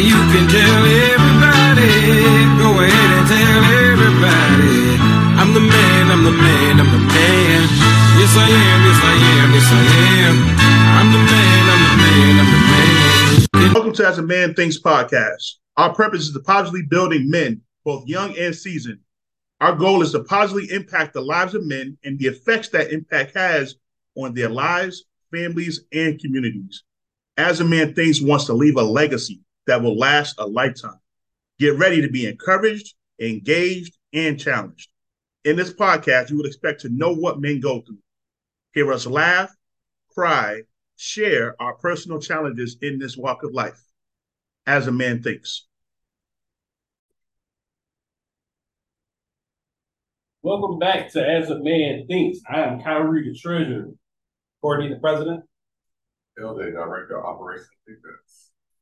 you can tell everybody. Go ahead and tell everybody. I'm the man, I'm the man, I'm the man. Yes, I am, yes, I am, yes, I am. I'm the man, I'm the man, I'm the man. Welcome to As a Man Thinks podcast. Our purpose is to positively building men, both young and seasoned. Our goal is to positively impact the lives of men and the effects that impact has on their lives, families, and communities. As a Man Thinks wants to leave a legacy that will last a lifetime. Get ready to be encouraged, engaged, and challenged. In this podcast, you would expect to know what men go through, hear us laugh, cry, share our personal challenges in this walk of life. As a Man Thinks. Welcome back to As a Man Thinks. I am Kyrie, the treasurer. Courtney, the president. Elder Director of Operations Defense.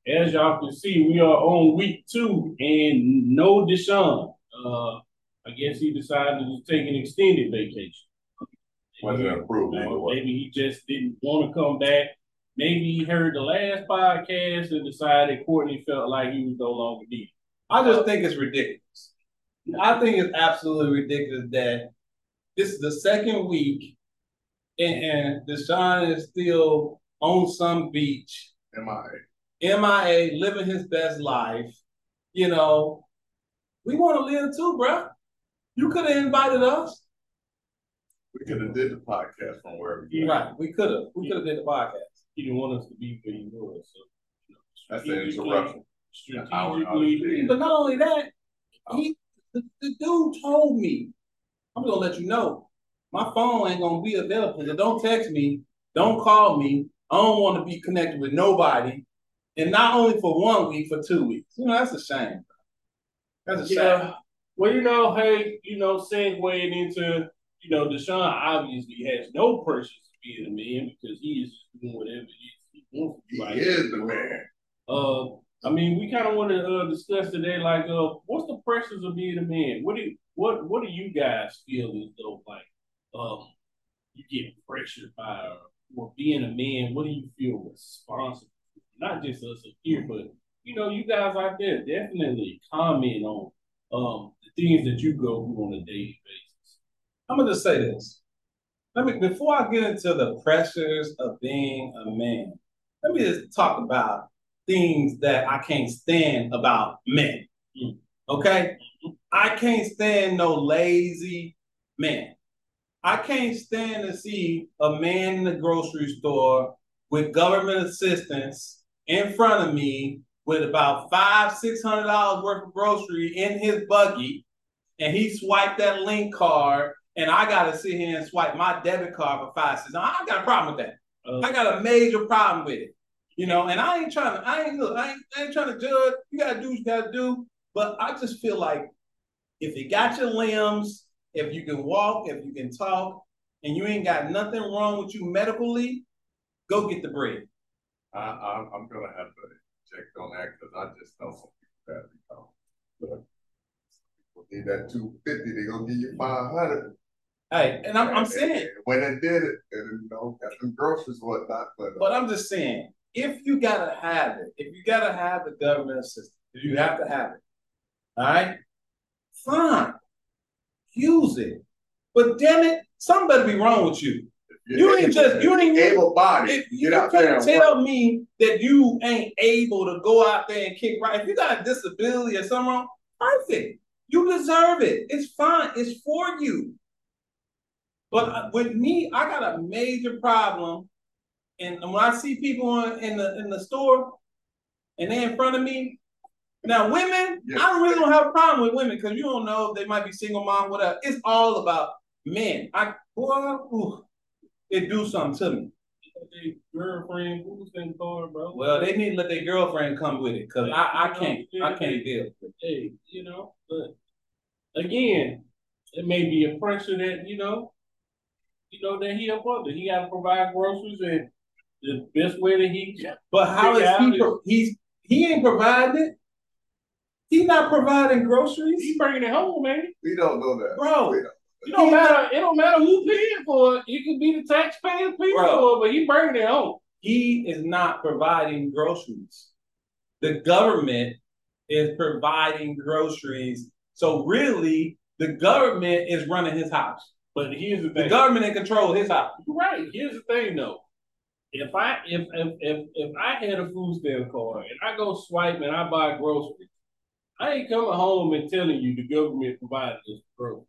As y'all can see, we are on week two and no Deshaun. Uh, I guess he decided to take an extended vacation. Wasn't approved maybe he just didn't want to come back. Maybe he heard the last podcast and decided Courtney felt like he was no longer needed. I just think it's ridiculous. I think it's absolutely ridiculous that this is the second week and, and Deshaun is still on some beach, MIA. MIA, living his best life. You know, we want to live too, bro. You could have invited us. We could have did the podcast from wherever. Yeah. Right. We could have. We could have did the podcast. He didn't want us to be where he was. So, you know, That's an interruption. An hour and a half. Strategically, But not only that, he oh. the, the dude told me, I'm gonna let you know, my phone ain't gonna be available. So don't text me, don't call me. I don't want to be connected with nobody. And not only for one week, for two weeks. You know, that's a shame. That's a shame. Yeah. Well, you know, hey, you know, segueing into, you know, Deshaun obviously has no pressures to be a man because he is doing whatever it is he wants to He do. right is the man. Uh, I mean, we kind of want to uh, discuss today, like, uh, what's the pressures of being a man? What do you, what what do you guys feel as though like, um, you get pressured by or, or being a man? What do you feel responsible? Not just us here, but you know, you guys out there definitely comment on um the things that you go through on a daily basis. I'm gonna just say this. Let me before I get into the pressures of being a man, let me just talk about things that I can't stand about men. Okay? I can't stand no lazy man. I can't stand to see a man in the grocery store with government assistance in front of me with about five, six hundred dollars worth of grocery in his buggy, and he swiped that link card, and I gotta sit here and swipe my debit card for five cents. I got a problem with that. I got a major problem with it. You know, and I ain't trying to, I ain't look, I ain't, I ain't trying to judge. You gotta do what you gotta do. But I just feel like if you got your limbs, if you can walk, if you can talk, and you ain't got nothing wrong with you medically, go get the bread. I, I, I'm gonna have to check on that because I just know some people that become. People need that two fifty, they're gonna give you five hundred. Hey, and I'm, I'm saying, When they did it, and you know, got some groceries and whatnot, but. uh, but I'm just saying, if you gotta have it, if you gotta have the government assistance, if you have to have it, all right, fine, use it. But damn it, something better be wrong with you. You ain't just- you ain't- Able body, you out can't tell work. me that you ain't able to go out there and kick right, if you got a disability or something wrong, perfect. You deserve it. It's fine. It's for you. But uh, with me, I got a major problem. And when I see people in, in the in the store and they in front of me, now women, Yes. I really don't have a problem with women because you don't know if they might be single mom, whatever. It's all about men. I boy, ooh, it do something to me. their girlfriend, who's in car, bro? Well, they need to let their girlfriend come with it because I, I can't I can't deal with it. hey, you know, but again, it may be a pressure that, you know, you know, that he up under. He gotta provide groceries and the best way that he can. But how is he? Pro- he's he ain't providing it. He not providing groceries, He bringing it home, man. We don't know that. bro. It don't matter. It don't matter who paying for it. It could be the taxpayers paying Bro. for it, but he bringing it home. He is not providing groceries. the government is providing groceries. So really, the government is running his house. But here's the thing: The government in control of his house. Right. Here's the thing though. If I if if if, if I had a food stamp card and I go swipe and I buy groceries, I ain't coming home and telling you the government provided this groceries.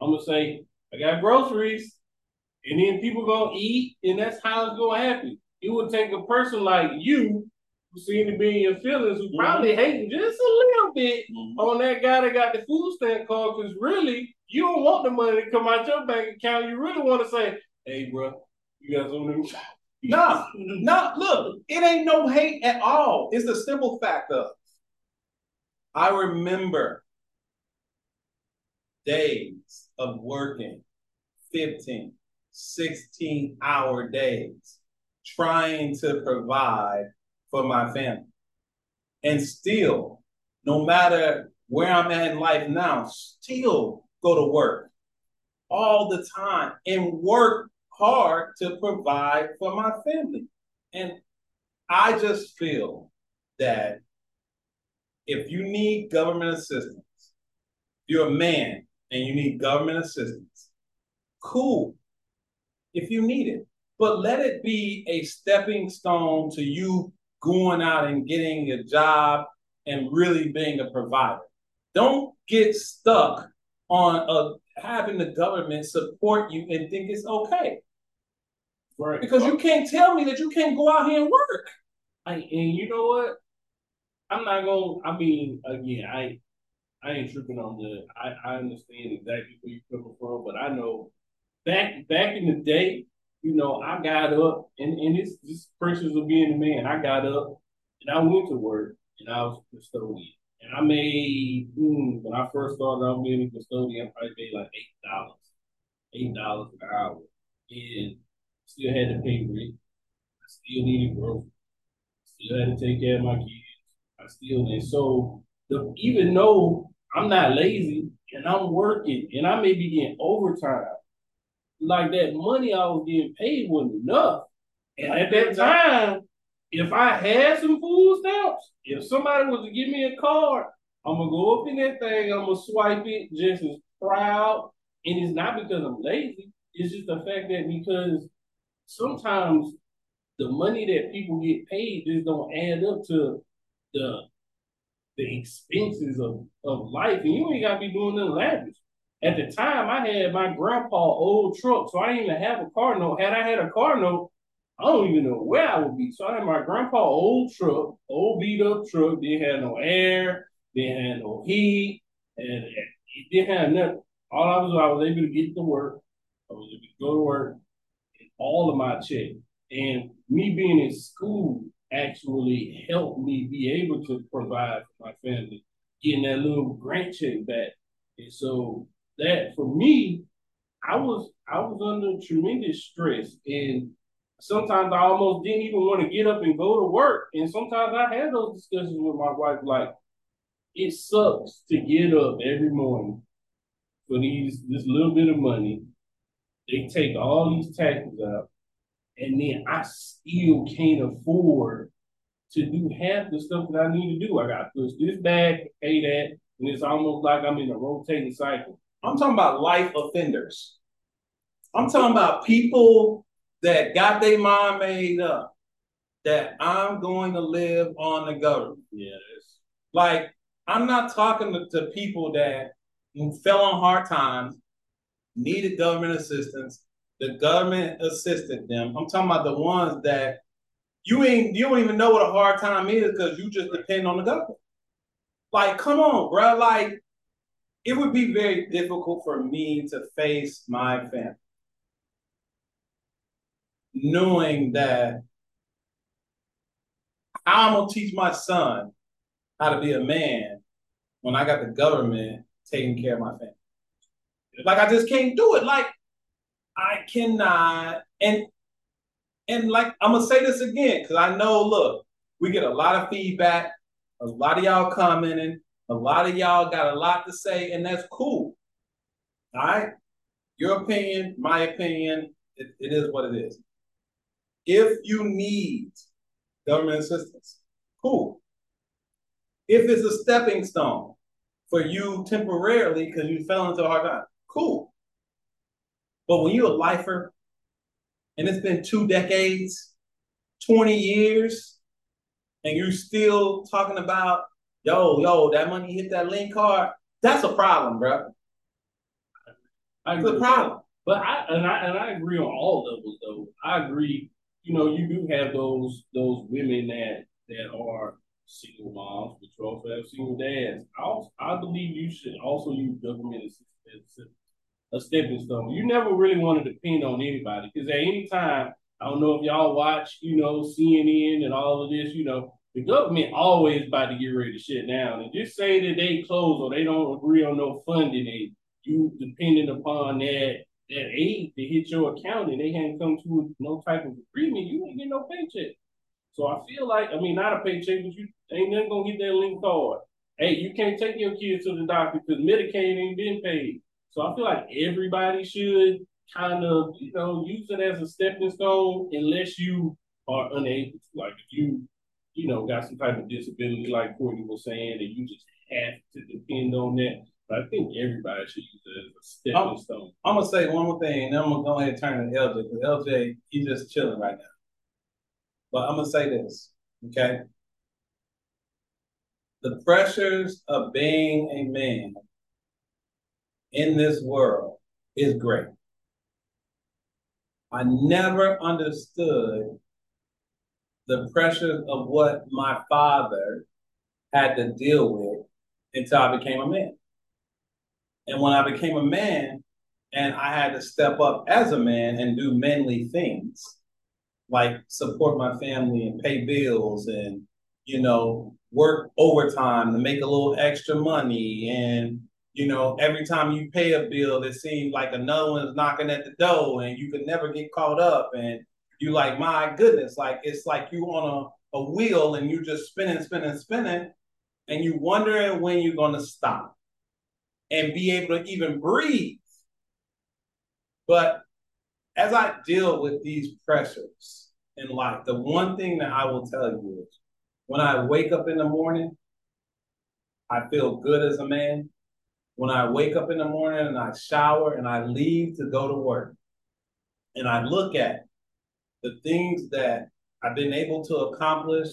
I'm gonna say I got groceries, and then people gonna eat, and that's how it's gonna happen. It would take a person like you, who seem to be in your feelings, who mm-hmm. probably hating just a little bit mm-hmm. on that guy that got the food stamp card, because really you don't want the money to come out your bank account. You really want to say, "Hey, bro, you got some something?" No, no, look, it ain't no hate at all. It's the simple fact of I remember days of working 15, 16 hour days trying to provide for my family. And still, no matter where I'm at in life now, still go to work all the time and work hard to provide for my family. And I just feel that if you need government assistance, you're a man and you need government assistance, cool, if you need it. But let it be a stepping stone to you going out and getting a job and really being a provider. Don't get stuck on a, having the government support you and think it's okay. Right. Because you can't tell me that you can't go out here and work. I, and you know what? I'm not gonna. I mean, again, I I ain't tripping on the. I, I understand exactly where you're coming from, but I know back back in the day, you know, I got up and and it's just precious of being a man. I got up and I went to work and I was a custodian. And I made hmm, when I first started out being a custodian, I probably made like eight dollars, eight dollars an hour, and still had to pay rent. I still needed groceries. Still had to take care of my kids. I still and so the even though I'm not lazy and I'm working and I may be getting overtime, like that money I was getting paid wasn't enough. And at that time, if I had some food stamps, if somebody was to give me a card, I'm gonna go up in that thing, I'm gonna swipe it just as proud. And it's not because I'm lazy, it's just the fact that because sometimes the money that people get paid just don't add up to the the expenses of, of life. And you ain't gotta be doing nothing lavish. At the time, I had my grandpa old truck, so I didn't even have a car note. Had I had a car note, I don't even know where I would be. So I had my grandpa old truck, old beat up truck, didn't have no air, didn't have no heat, and it didn't have nothing. All I was, I was able to get to work. I was able to go to work, and all of my check. And me being in school actually helped me be able to provide for my family, getting that little grant check back. And so that for me, I was I was under tremendous stress and sometimes I almost didn't even want to get up and go to work. And sometimes I had those discussions with my wife, like, it sucks to get up every morning for these this little bit of money. They take all these taxes out, and then I still can't afford to do half the stuff that I need to do. I gotta push this back, pay that, and it's almost like I'm in a rotating cycle. I'm talking about life offenders. I'm talking about people that got their mind made up that I'm going to live on the government. Yes. Like, I'm not talking to, to people that fell on hard times, needed government assistance. The government assisted them. I'm talking about the ones that you ain't you don't even know what a hard time is because you just depend on the government. Like, come on, bro. Like, it would be very difficult for me to face my family knowing that I'm gonna teach my son how to be a man when I got the government taking care of my family. Like I just can't do it. Like I cannot and and like I'm gonna say this again because I know look, we get a lot of feedback, a lot of y'all commenting, a lot of y'all got a lot to say, and that's cool. All right. Your opinion, my opinion, it, it is what it is. If you need government assistance, cool. If it's a stepping stone for you temporarily because you fell into a hard time, cool. But when you're a lifer and it's been two decades, 20 years, and you're still talking about, yo, yo, that money hit that link card, that's a problem, bro. I It's a problem. But I and I and I agree on all levels though. I agree. You know, you do have those those women that that are single moms, but you also have single dads. I also, I believe you should also use government as, as a stepping stone. You never really want to depend on anybody because at any time, I don't know if y'all watch, you know, CNN and all of this. You know, the government always about to get ready to shut down and just say that they close or they don't agree on no funding and you depending upon that that aid to hit your account and they hadn't come to no type of agreement, you ain't get no paycheck. So I feel like, I mean, not a paycheck, but you ain't nothing gonna get that link card. Hey, you can't take your kids to the doctor because Medicaid ain't been paid. So I feel like everybody should kind of, you know, use it as a stepping stone unless you are unable to. Like if you, you know, got some type of disability like Courtney was saying, and you just have to depend on that. But I think everybody should use it as a stepping Oh. stone. I'm gonna say one more thing, and then I'm gonna go ahead and turn to LJ because LJ he's just chilling right now. But I'm gonna say this, okay? The pressures of being a man in this world is great. I never understood the pressures of what my father had to deal with until I became a man. And when I became a man, and I had to step up as a man and do manly things, like support my family and pay bills and, you know, work overtime to make a little extra money. And, you know, every time you pay a bill, it seems like another one's knocking at the door and you could never get caught up. And you like, my goodness, like it's like you on a, a wheel and you just spinning, spinning, spinning, and you wondering when you're gonna stop and be able to even breathe. But as I deal with these pressures in life, the one thing that I will tell you is when I wake up in the morning, I feel good as a man. When I wake up in the morning and I shower and I leave to go to work, and I look at the things that I've been able to accomplish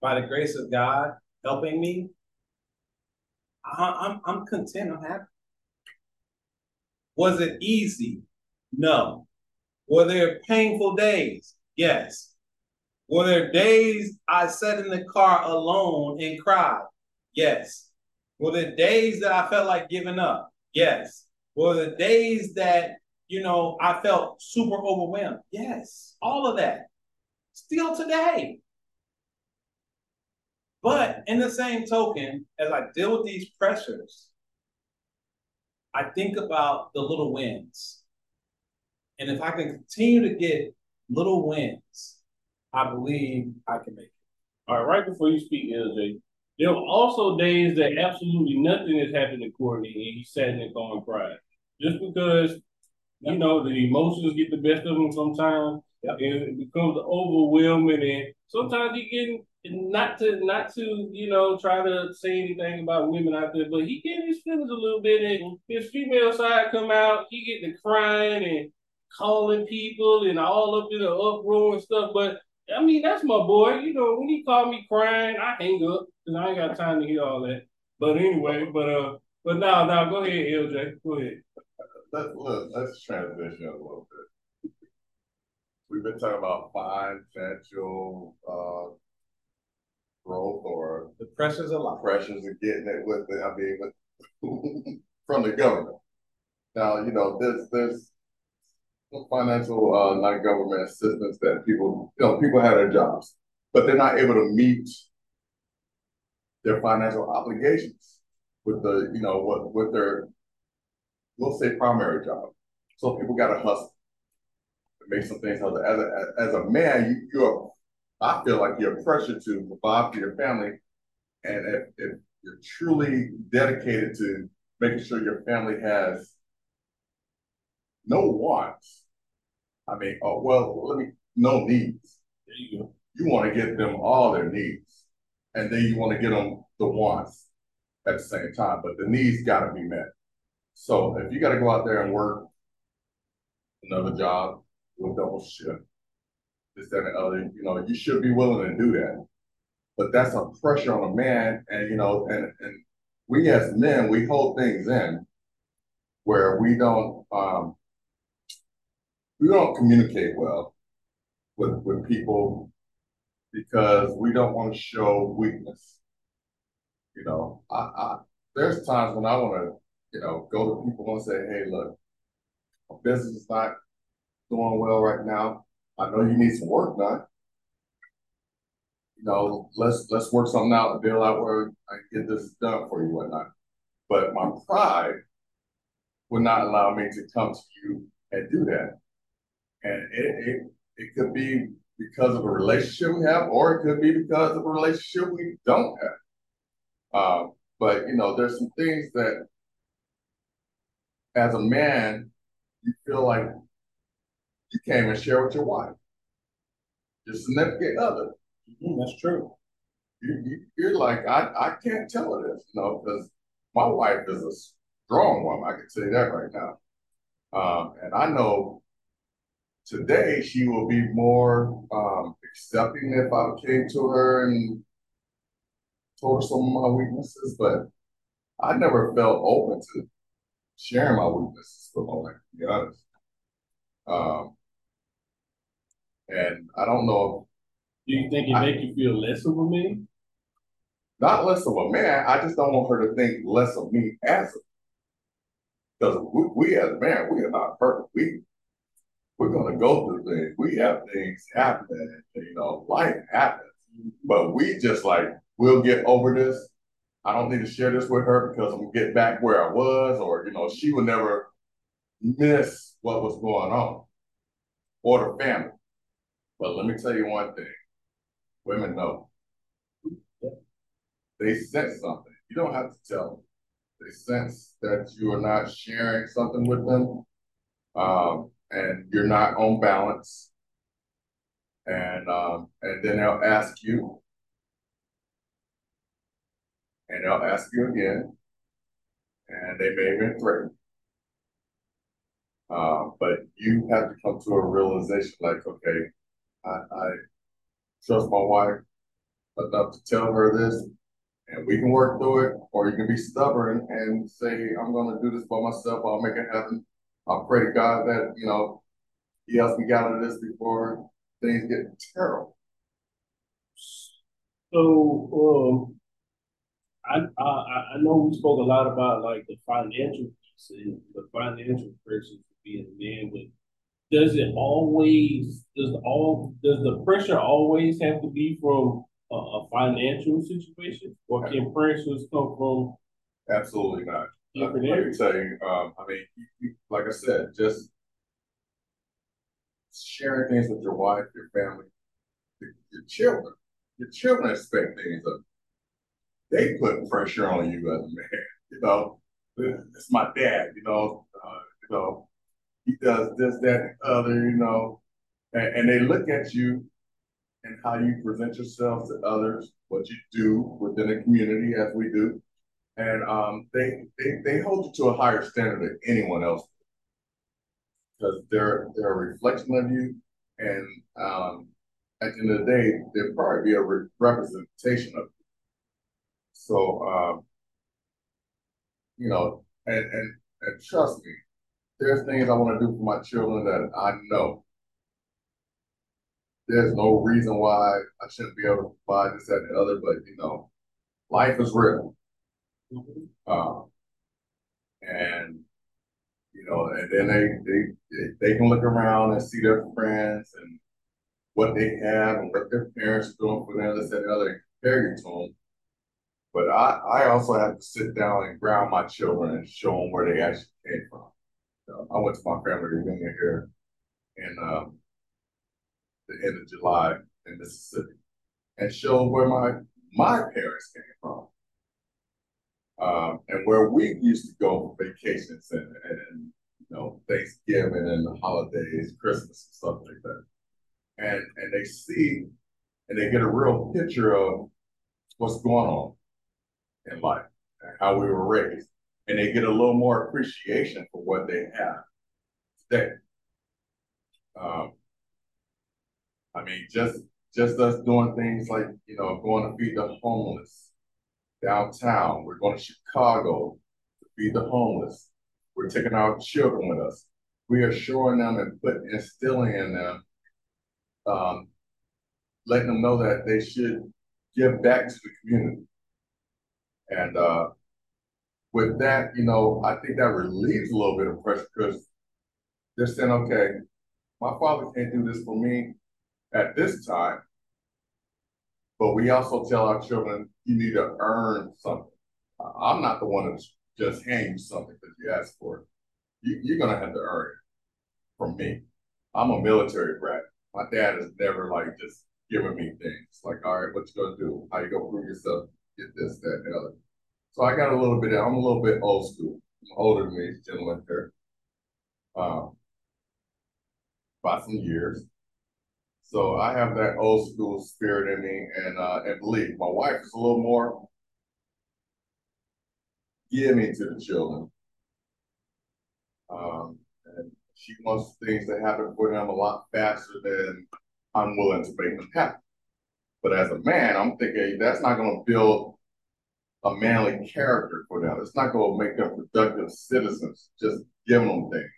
by the grace of God helping me, I'm I'm content. I'm happy. Was it easy? No. Were there painful days? Yes. Were there days I sat in the car alone and cried? Yes. Were there days that I felt like giving up? Yes. Were there days that, you know, I felt super overwhelmed? Yes. All of that. Still today. But in the same token, as I deal with these pressures, I think about the little wins. And if I can continue to get little wins, I believe I can make it. All right, right before you speak, LJ, there were also days that absolutely nothing has happened to Courtney and he sat in the car and cried. Just because, you know, the emotions get the best of him sometimes Yep. and it becomes overwhelming and sometimes he getting not to not to, you know, try to say anything about women out there, but he get his feelings a little bit and his female side come out, he get to crying and calling people and all up in the uproar and stuff. But I mean, that's my boy. You know, when he called me crying, I hang up because I ain't got time to hear all that. But anyway, but uh, but now, now go ahead, LJ. Go ahead. Let's, look, let's transition a little bit. We've been talking about financial, uh, growth or The pressures of life. pressures of getting it with the, I mean, with, from the government. Now, you know, there's, there's some financial, uh, non-government assistance that people, you know, people have their jobs, but they're not able to meet their financial obligations with the, you know, what, with their, we'll say primary job. So people gotta hustle to make some things happen. As a, as a man, you, you're, I feel like you're pressured to provide for your family. And if, if you're truly dedicated to making sure your family has no wants, I mean, oh, well, let me, no needs. There you. You want to get them all their needs. and then you want to get them the wants at the same time, but the needs got to be met. So if you got to go out there and work another job with double shift, this, that, and other, you know, you should be willing to do that. But that's a pressure on a man, and you know, and and we as men, we hold things in where we don't um, we don't communicate well with with people because we don't want to show weakness. You know, I, I there's times when I want to, you know, go to people and say, "Hey, look, my business is not doing well right now. I know you need some work done. You know, let's let's work something out and deal out where I get this done for you, whatnot." But my pride would not allow me to come to you and do that. And it, it, it could be because of a relationship we have, or it could be because of a relationship we don't have. Uh, but you know, there's some things that, as a man, you feel like you can't even share with your wife, your significant other. Mm, that's true. You, you, are like, I, I can't tell her this, you know, because my wife is a strong woman. I can say that right now. Um, and I know today she will be more um, accepting if I came to her and told her some of my weaknesses, but I never felt open to sharing my weaknesses with my wife, to be honest. Um, and I don't know. Do you think it I, make you feel less of a man? Not less of a man. I just don't want her to think less of me as a because we, we as a man, we are not perfect. We we're gonna go through things. We have things happen, you know, life happens. But we just like we'll get over this. I don't need to share this with her because I'm gonna get back where I was, or you know, she would never miss what was going on or the family. But let me tell you one thing: women know. They sense something. You don't have to tell them they sense that you are not sharing something with them um, and you're not on balance. And um, and then they'll ask you, and they'll ask you again, and they may even threaten. Uh, but you have to come to a realization like, okay, I, I trust my wife enough to tell her this, and we can work through it, or you can be stubborn and say, I'm going to do this by myself. I'll make it happen. I'll pray to God that, you know, He helps me get out of this before things get terrible. So, um, I, I I know we spoke a lot about like the financial piece and the financial pressure to being a man, but does it always does all does the pressure always have to be from a, a financial situation, or can pressures come from? Absolutely not. Let me tell um, I mean, you, like I said, just sharing things with your wife, your family, your, your children. Your children expect things of They put pressure on you as a man. You know, it's my dad. You know, uh, you know, he does this, that, and other. You know, and, and they look at you and how you present yourself to others, what you do within a community, as we do, and um, they, they they hold you to a higher standard than anyone else because they're they're a reflection of you, and um, at the end of the day, they'll probably be a re- representation of you. So, um, you know, and, and and trust me, there's things I want to do for my children that I know there's no reason why I shouldn't be able to provide this, that, and the other, but you know, life is real. Um, and you know, and then they, they they can look around and see their friends and what they have and what their parents are doing for them, this, and the other, compare to them. But I, I also have to sit down and ground my children and show them where they actually came from. Know, I went to my family reunion here, in um, the end of July in Mississippi and show where my my parents came from. Um, and where we used to go for vacations and, and you know Thanksgiving and the holidays, Christmas and stuff like that. And and they see and they get a real picture of what's going on in life and how we were raised. And they get a little more appreciation for what they have today. Um, I mean, just just us doing things like, you know, going to feed the homeless downtown. We're going to Chicago to feed the homeless. We're taking our children with us. We are showing them and put instilling in them, um, letting them know that they should give back to the community. And uh, with that, you know, I think that relieves a little bit of pressure because they're saying, okay, my father can't do this for me at this time. But we also tell our children, you need to earn something. I'm not the one that's just hand something because you asked for. You, you're going to have to earn it from me. I'm a military brat. My dad has never like just given me things like, all right, what you gonna do? How you gonna prove yourself? Get this, that, and the other. So I got a little bit. I'm a little bit old school. I'm older than these gentlemen here, um, by some years. So I have that old school spirit in me, and uh, and believe my wife is a little more give me to the children. Um, and she wants things to happen for them a lot faster than I'm willing to make them happen. But as a man, I'm thinking that's not going to build a manly character for them. It's not going to make them productive citizens, just giving them things.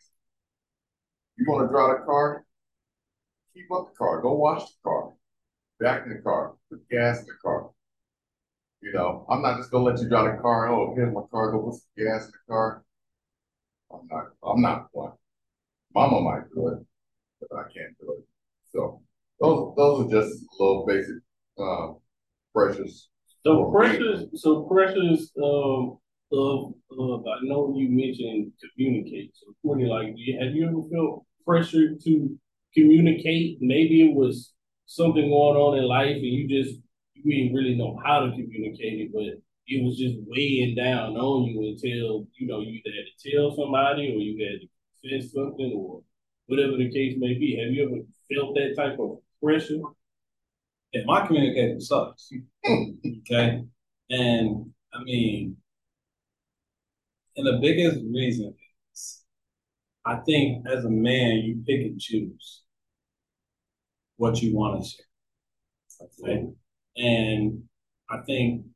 You want to drive a car? Keep up the car. Go wash the car. Back in the car. Put gas in the car. You know, I'm not just gonna let you drive the car. Oh, here's my car. Go put some gas in the car. I'm not. I'm not one. Mama might do it, but I can't do it. So those those are just little basic um, pressures. So pressures. So pressures. Um, of, of I know you mentioned communicate. So Courtney, like, have you ever felt pressure to communicate? Maybe it was something going on in life, and you just you didn't really know how to communicate it, but it was just weighing down on you until you know you either had to tell somebody or you had to confess something or whatever the case may be. Have you ever felt that type of pressure? Yeah, my communication sucks. okay, and I mean, and the biggest reason is, I think as a man, you pick and choose what you want to share. Okay? And I think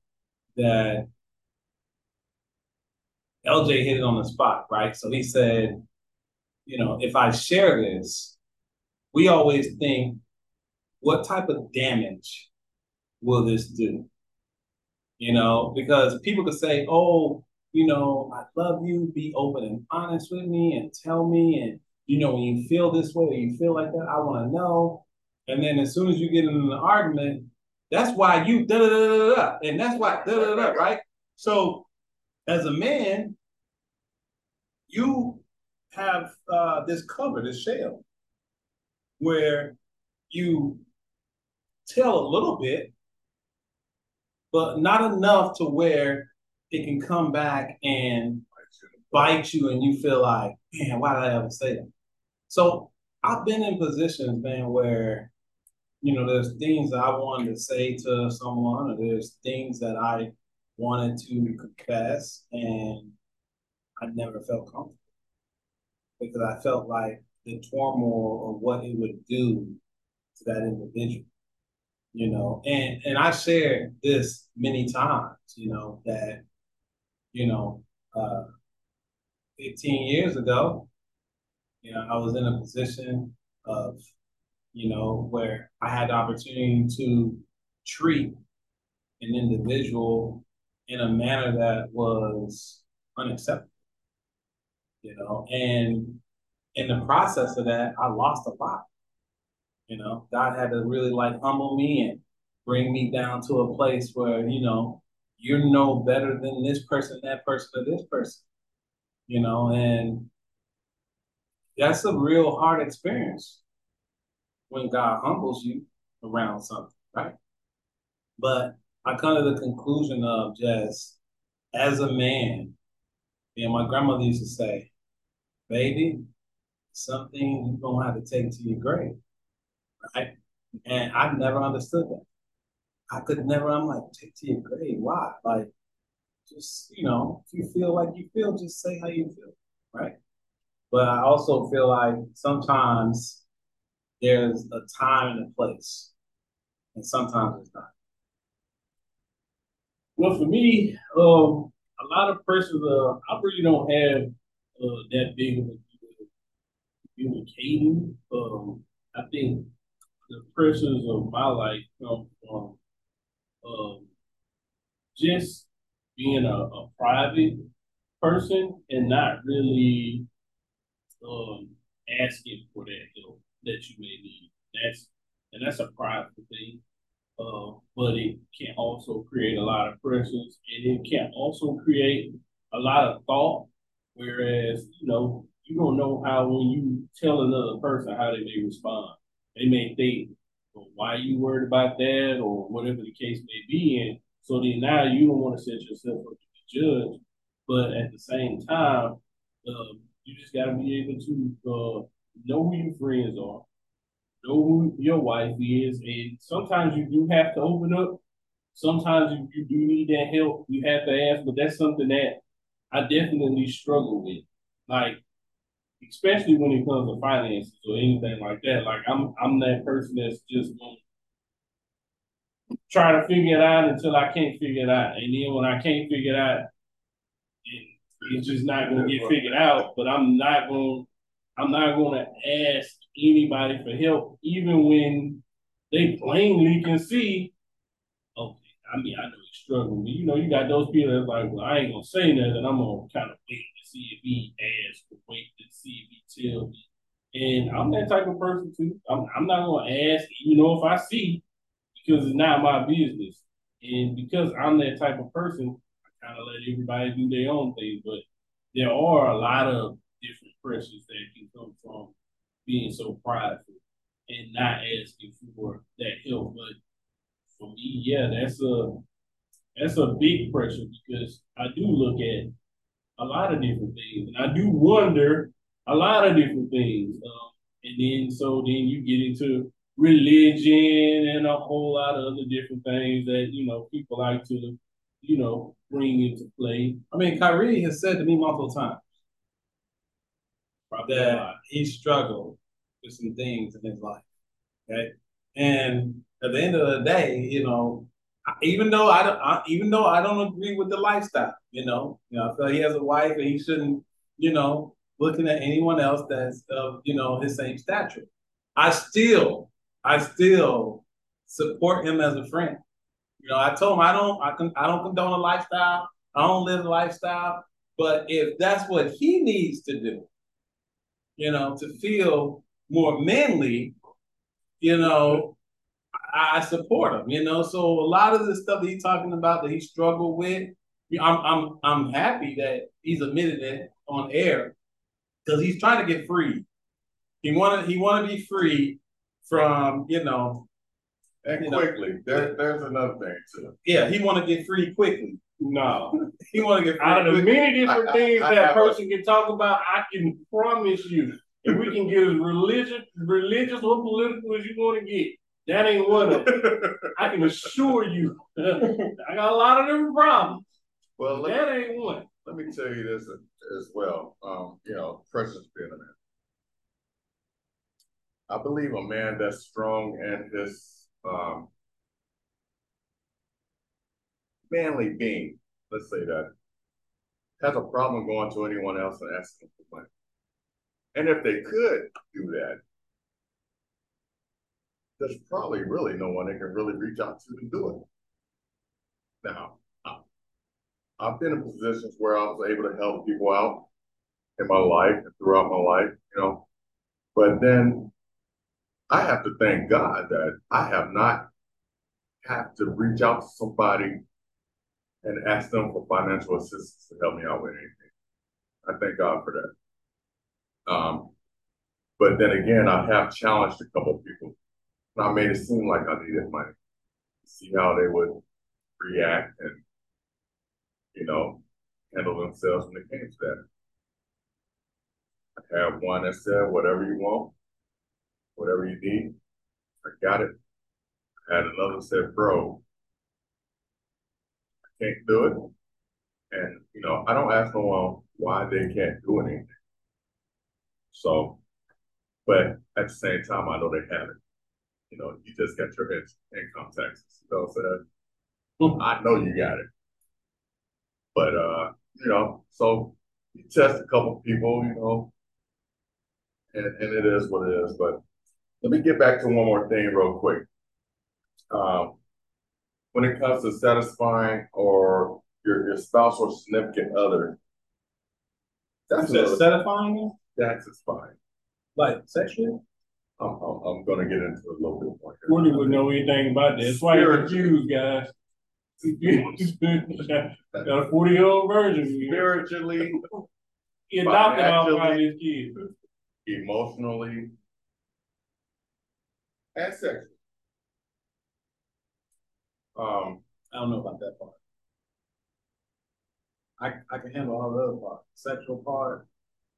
that LJ hit it on the spot, right? So he said, you know, if I share this, we always think, what type of damage will this do? You know, because people could say, oh, you know, I love you, be open and honest with me and tell me. And, you know, when you feel this way or you feel like that, I want to know. And then as soon as you get in an argument, that's why you da da da da, and that's why da da da, right? So, as a man, you have uh, this cover, this shell, where you tell a little bit, but not enough to where it can come back and bite you, and you feel like, man, why did I ever say that? So I've been in positions, man, where you know, there's things that I wanted to say to someone, or there's things that I wanted to confess, and I never felt comfortable because I felt like the turmoil of what it would do to that individual. You know, and and I shared this many times. You know that, you know, uh, 15 years ago, you know, I was in a position of you know, where I had the opportunity to treat an individual in a manner that was unacceptable. You know, and in the process of that, I lost a lot. You know, God had to really like humble me and bring me down to a place where, you know, you're no better than this person, that person, or this person. You know, and that's a real hard experience when God humbles you around something, right? But I come to the conclusion of just as a man, and my grandmother used to say, baby, something you're gonna have to take to your grave. Right? And I never understood that. I could never. I'm like, take to your grave. Why? Like, just you know, if you feel like you feel, just say how you feel, right? But I also feel like sometimes there's a time and a place, and sometimes it's not. Well, for me, um, a lot of pressures. Uh, I really don't have uh, that big of a communicating. Um, I think the pressures of my life come from um, just being a, a private person and not really um, asking for that help that you may need. That's and that's a prideful thing. Uh, but it can also create a lot of pressures, and it can also create a lot of thought. Whereas you know you don't know how when you tell another person how they may respond. They may think, well, why are you worried about that or whatever the case may be. And so then now you don't want to set yourself up to be judged. But at the same time, um, you just got to be able to uh, know who your friends are, know who your wife is. And sometimes you do have to open up. Sometimes you, you do need that help. You have to ask, but that's something that I definitely struggle with. Like especially when it comes to finances or anything like that. Like I'm I'm that person that's just gonna try to figure it out until I can't figure it out. And then when I can't figure it out, it, it's just not gonna get figured out. But I'm not gonna I'm not gonna ask anybody for help, even when they plainly can see, okay, I mean I know he's struggling, but you know, you got those people that's like, well, I ain't gonna say nothing, I'm gonna kind of wait to see if he asks or wait to see me tell me. And I'm that type of person too. I'm, I'm not gonna ask, you know, if I see, because it's not my business. And because I'm that type of person, I kind of let everybody do their own thing. But there are a lot of pressures that can come from being so prideful and not asking for that help. But for me, yeah, that's a that's a big pressure because I do look at a lot of different things, and I do wonder a lot of different things. Um, and then so then you get into religion and a whole lot of other different things that you know people like to, you know, bring into play. I mean, Kyrie has said to me multiple times That he struggled with some things in his life. Okay, and at the end of the day, you know, even though I don't, I, even though I don't agree with the lifestyle, you know, you know, I feel he has a wife and he shouldn't, you know, looking at anyone else that's of you know his same stature. I still, I still support him as a friend. You know, I told him I don't, I can, I don't condone a lifestyle. I don't live a lifestyle. But if that's what he needs to do, you know, to feel more manly, you know, I, I support him. You know, so a lot of the stuff that he's talking about that he struggled with, I'm, I'm, I'm happy that he's admitted it on air because he's trying to get free. He wanted he want to be free from you know. And You know. quickly, there, there's another thing too. Yeah, he want to get free quickly. No. He want to get. Out of the many different I- things I that person can talk about, I can promise you, if we can get as religious, religious or political as you want to get, that ain't one of them. I can assure you, I got a lot of different problems. well, let, That ain't one. let me tell you this as well. Um, you know, precious being a man. I believe a man that's strong and his um, manly being, let's say that, has a problem going to anyone else and asking for money. And if they could do that, there's probably really no one they can really reach out to to do it. Now, I've been in positions where I was able to help people out in my life and throughout my life, you know. But then I have to thank God that I have not had to reach out to somebody and ask them for financial assistance to help me out with anything. I thank God for that. Um, but then again, I have challenged a couple people. And I made it seem like I needed money. See how they would react and, you know, handle themselves when it came to that. I have one that said, whatever you want, whatever you need, I got it. I had another said, bro, can't do it. And, you know, I don't ask no one why they can't do anything. So, but at the same time, I know they have it. You know, you just got your income taxes. You know what I'm saying? I know you got it. But, uh, you know, so you test a couple people, you know, and, and it is what it is. But let me get back to one more thing real quick. Um, when it comes to satisfying or your, your spouse or significant other, that's said satisfying? that's is fine. Like sexually? I'm, I'm, I'm gonna get into a little bit more. here. Woody would know anything about this. That's why you're confused, guys. Got a forty year old virgin. Spiritually, He adopted all five of his kids. emotionally, and sexually. Um, I don't know about that part. I, I can handle all the other part. Sexual part,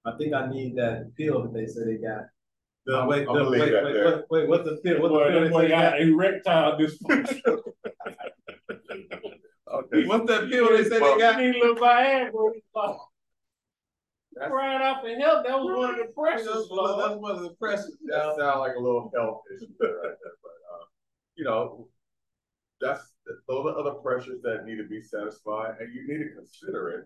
I think I need that pill that they say they got. The, wait, the, wait, wait, wait, wait, what's the pill? What's the pill they boy say they got erectile dysfunction. okay. What's that pill they say Well, they got? Need little Viagra. That's- Crying out for help. That was one of the pressures. That's that's one of the pressures. That sound like a little health issue right there, but, uh, you know, that's, those are other pressures that need to be satisfied, and you need to consider it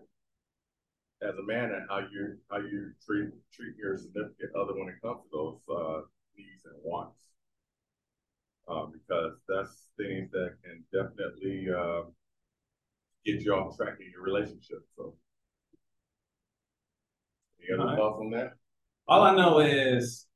as a man and how you, how you treat, treat your significant other when it comes to those, uh, needs and wants. Uh, because that's things that can definitely, uh, get you off track in your relationship, so. Any other thoughts on that? All I know is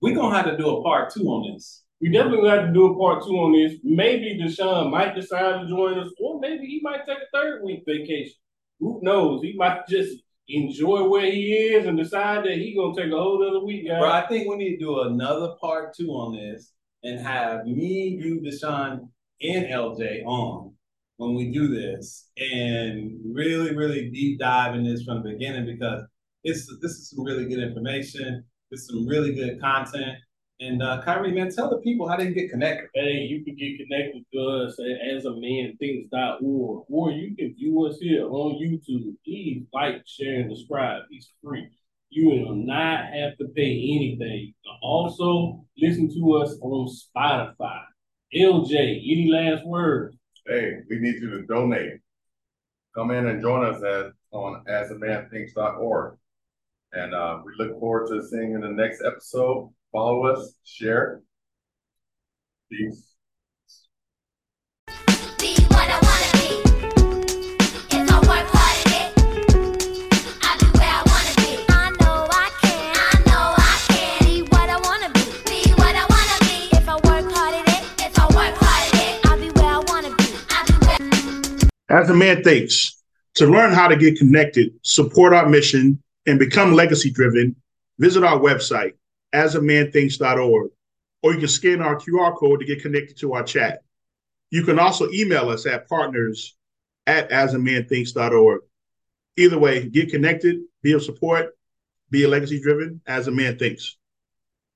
we're gonna have to do a part two on this. We definitely have to do a part two on this. Maybe Deshaun might decide to join us, or maybe he might take a third week vacation. Who knows? He might just enjoy where he is and decide that he gonna take a whole other week, guys. Bro, I think we need to do another part two on this and have me, you, Deshaun, and LJ on when we do this and really, really deep dive in this from the beginning because it's this is some really good information. It's some really good content. And uh Kyrie, man, tell the people how they can get connected. Hey, you can get connected to us at as a man thinks.org, or you can view us here on YouTube. Please like, share, and subscribe. It's free. You will not have to pay anything. Also listen to us on Spotify. LJ, any last words? hey, we need you to donate. Come in and join us at on asamanthinks.org. And uh, we look forward to seeing you in the next episode. Follow us, share. Peace. Be what I wanna be. If I work hard at it, I'll be where I wanna be. I know I can. I know I can. Be what I wanna be. Be what I wanna be. If I work hard at it, if I work hard at it, I'll be where I wanna be. I'll be where. As a man thinks, to learn how to get connected, support our mission, and become legacy driven, visit our website, asamanthinks.org, or you can scan our QR code to get connected to our chat. You can also email us at partners at asamanthinks.org. Either way, get connected, be of support, be a legacy driven as a man thinks.